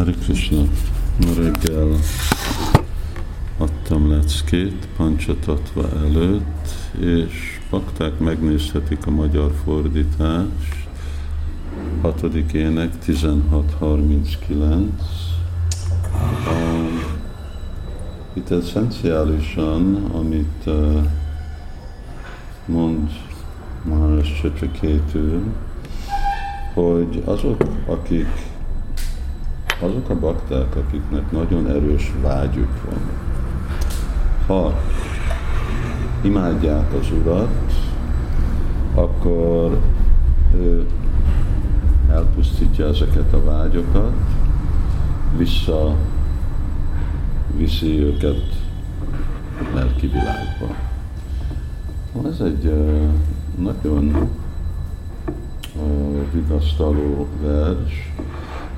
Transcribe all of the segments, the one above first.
Hare Krishna, ma reggel adtam leckét Pancsatatva előtt, és pakták megnézhetik a magyar fordítást, hatodik ének 1639. Um, itt eszenciálisan, amit uh, mond Maharaj Csöcsökétől, hogy azok, akik azok a bakták, akiknek nagyon erős vágyuk van, ha imádják az Urat, akkor ő elpusztítja ezeket a vágyokat, vissza viszi őket lelki világba. Ez egy nagyon vigasztaló vers,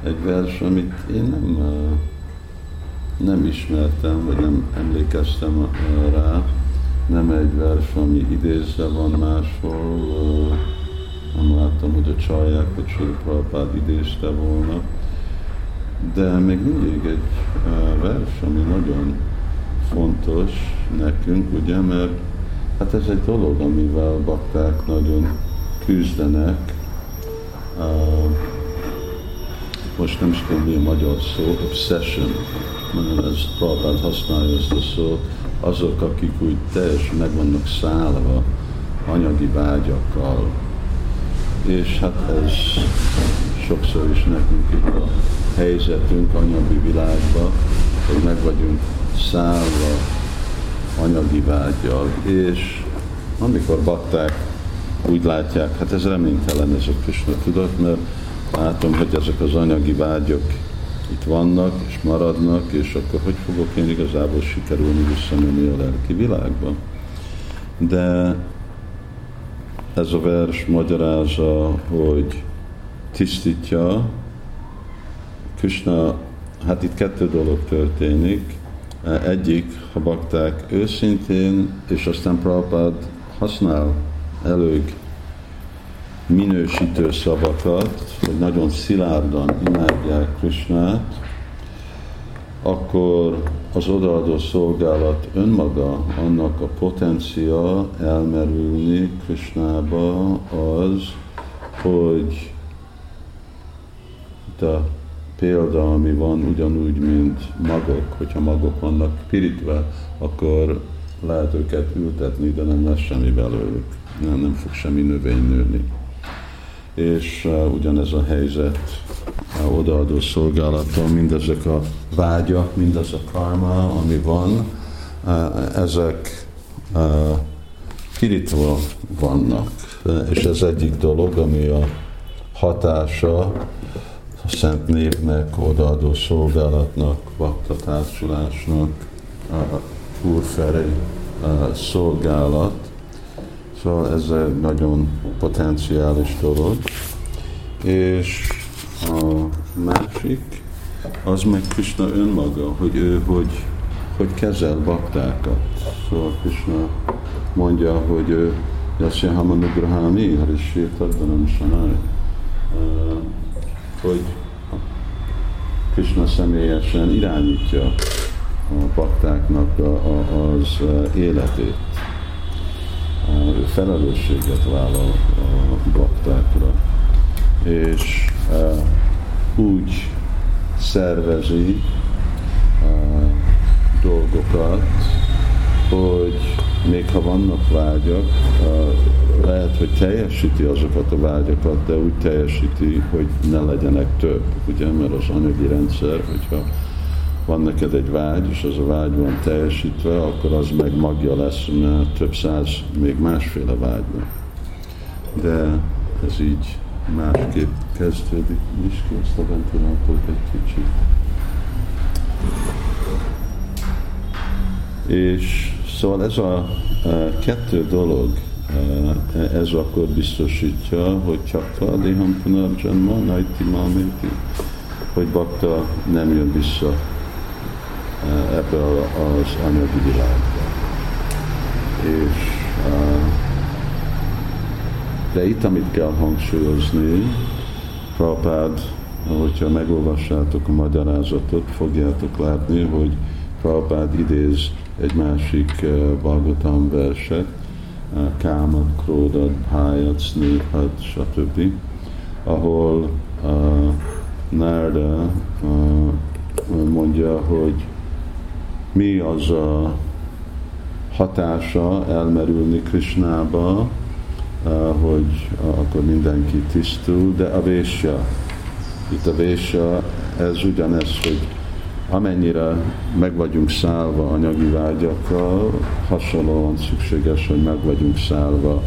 egy vers, amit én nem, nem ismertem, vagy nem emlékeztem rá, nem egy vers, ami idézve van máshol, nem láttam, hogy a csalják, vagy Sőprapád idézte volna, de még mindig egy vers, ami nagyon fontos nekünk, ugye, mert hát ez egy dolog, amivel bakták nagyon küzdenek, most nem is tudom mi a magyar szó, obsession, mondom, ez Prabhupád használja ezt a szót, azok, akik úgy teljesen meg vannak szállva anyagi vágyakkal, és hát ez sokszor is nekünk itt a helyzetünk anyagi világban, hogy meg vagyunk szállva anyagi vágyal, és amikor bakták úgy látják, hát ez reménytelen ez a Krishna tudat, mert látom, hogy ezek az anyagi vágyok itt vannak és maradnak, és akkor hogy fogok én igazából sikerülni visszamenni a lelki világba. De ez a vers magyarázza, hogy tisztítja, Krishna, hát itt kettő dolog történik. Egyik, ha bakták őszintén, és aztán Prabhupád használ elég minősítő szavakat, hogy nagyon szilárdan imádják Krisnát, akkor az odaadó szolgálat önmaga, annak a potencia elmerülni Krisnába az, hogy a példa, ami van ugyanúgy, mint magok, hogyha magok vannak pirítve, akkor lehet őket ültetni, de nem lesz semmi belőlük, nem, nem fog semmi növény nőni és uh, ugyanez a helyzet a odaadó szolgálaton, mindezek a vágya, mindez a karma, ami van, uh, ezek uh, pirítva vannak. És ez egyik dolog, ami a hatása a szent névnek, odaadó szolgálatnak, vaktatársulásnak, úr felé szolgálat, Szóval ez egy nagyon potenciális dolog. És a másik, az meg Krishna önmaga, hogy ő hogy, hogy kezel baktákat. Szóval Krishna mondja, hogy ő Yasya Hamanugrahami, Harishi Tadvanam Sanai, hogy Krishna személyesen irányítja a baktáknak a, az életét felelősséget vállal a baktákra, és úgy szervezi dolgokat, hogy még ha vannak vágyak, lehet, hogy teljesíti azokat a vágyakat, de úgy teljesíti, hogy ne legyenek több, ugye, mert az anyagi rendszer, hogyha van neked egy vágy, és az a vágy van teljesítve, akkor az meg magja lesz, mert több száz, még másféle vágynak. De ez így másképp kezdődik. is ki ezt a ventilátort egy kicsit. És szóval ez a, a kettő dolog, ez akkor biztosítja, hogy csak a Diham Punarjanma, Naiti Mameti, hogy bakta nem jön vissza ebből az anyagi világba. És de itt, amit kell hangsúlyozni, Prabhupád hogyha megolvassátok a magyarázatot, fogjátok látni, hogy Prabhupád idéz egy másik Bhagavatam verset, Kámat, Kródad, Bhájat, Snépad, stb., ahol uh, Narda uh, mondja, hogy mi az a hatása elmerülni Krishnába, uh, hogy akkor mindenki tisztul, de a vésja, itt a vésja, ez ugyanez, hogy amennyire meg vagyunk szállva anyagi vágyakkal, hasonlóan szükséges, hogy meg vagyunk szállva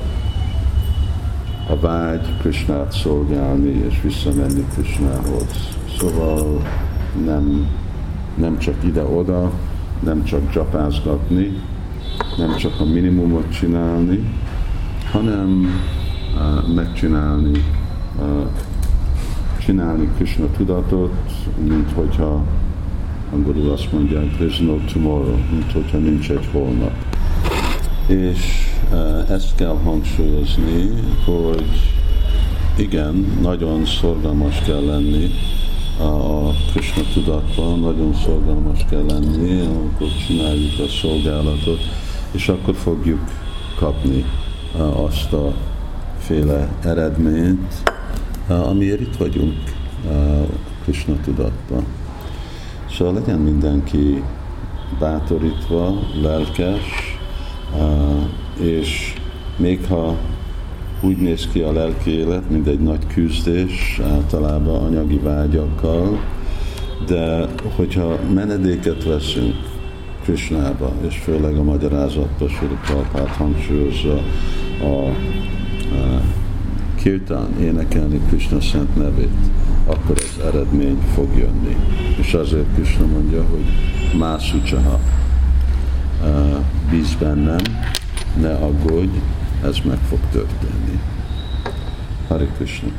a vágy Krishnát szolgálni és visszamenni Krishnához. Szóval nem, nem csak ide-oda, nem csak csapázgatni, nem csak a minimumot csinálni, hanem uh, megcsinálni, uh, csinálni Krishna tudatot, mint hogyha angolul azt mondják, there's no tomorrow, mint hogyha nincs egy holnap. És uh, ezt kell hangsúlyozni, hogy igen, nagyon szorgalmas kell lenni a Krishna tudatban, nagyon szorgalmas kell lenni, amikor csináljuk a szolgálatot, és akkor fogjuk kapni azt a féle eredményt, amiért itt vagyunk Krishna tudatban. Szóval legyen mindenki bátorítva, lelkes, és még ha úgy néz ki a lelki élet, mint egy nagy küzdés, általában anyagi vágyakkal, de hogyha menedéket veszünk Krishnába, és főleg a magyarázatban Sri Prabhupát hangsúlyozza a, a kirtán, énekelni Krishna szent nevét, akkor az eredmény fog jönni. És azért Krishna mondja, hogy mászúcsaha, bíz bennem, ne aggódj, ez meg fog történni. Hare Krishna.